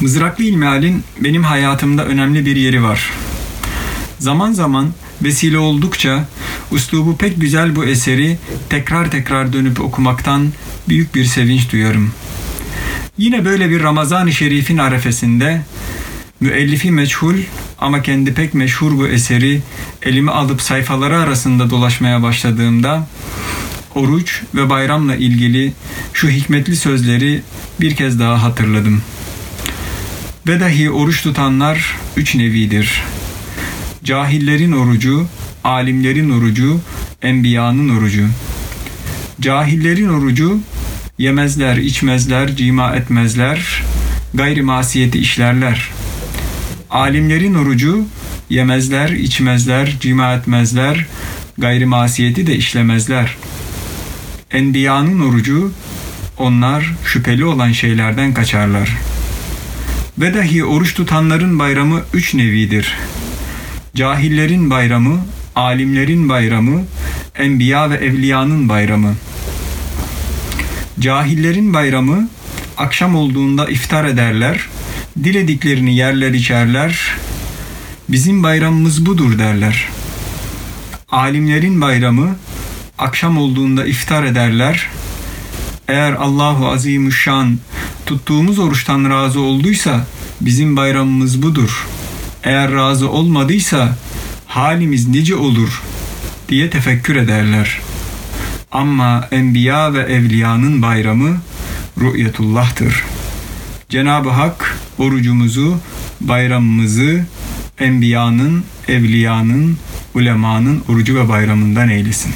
Mızraklı İlmihal'in benim hayatımda önemli bir yeri var. Zaman zaman vesile oldukça uslubu pek güzel bu eseri tekrar tekrar dönüp okumaktan büyük bir sevinç duyarım. Yine böyle bir Ramazan-ı Şerif'in arefesinde müellifi meçhul ama kendi pek meşhur bu eseri elime alıp sayfaları arasında dolaşmaya başladığımda oruç ve bayramla ilgili şu hikmetli sözleri bir kez daha hatırladım. Ve dahi oruç tutanlar üç nevidir. Cahillerin orucu, alimlerin orucu, enbiyanın orucu. Cahillerin orucu yemezler, içmezler, cima etmezler, gayri masiyeti işlerler. Alimlerin orucu yemezler, içmezler, cima etmezler, gayri masiyeti de işlemezler. Enbiyanın orucu onlar şüpheli olan şeylerden kaçarlar. Ve dahi oruç tutanların bayramı üç nevidir. Cahillerin bayramı, alimlerin bayramı, enbiya ve evliyanın bayramı. Cahillerin bayramı akşam olduğunda iftar ederler, dilediklerini yerler içerler, bizim bayramımız budur derler. Alimlerin bayramı akşam olduğunda iftar ederler, eğer Allahu Azimüşşan tuttuğumuz oruçtan razı olduysa bizim bayramımız budur. Eğer razı olmadıysa halimiz nice olur diye tefekkür ederler. Ama enbiya ve evliyanın bayramı ru'yetullah'tır. Cenab-ı Hak orucumuzu, bayramımızı enbiyanın, evliyanın, ulemanın orucu ve bayramından eylesin.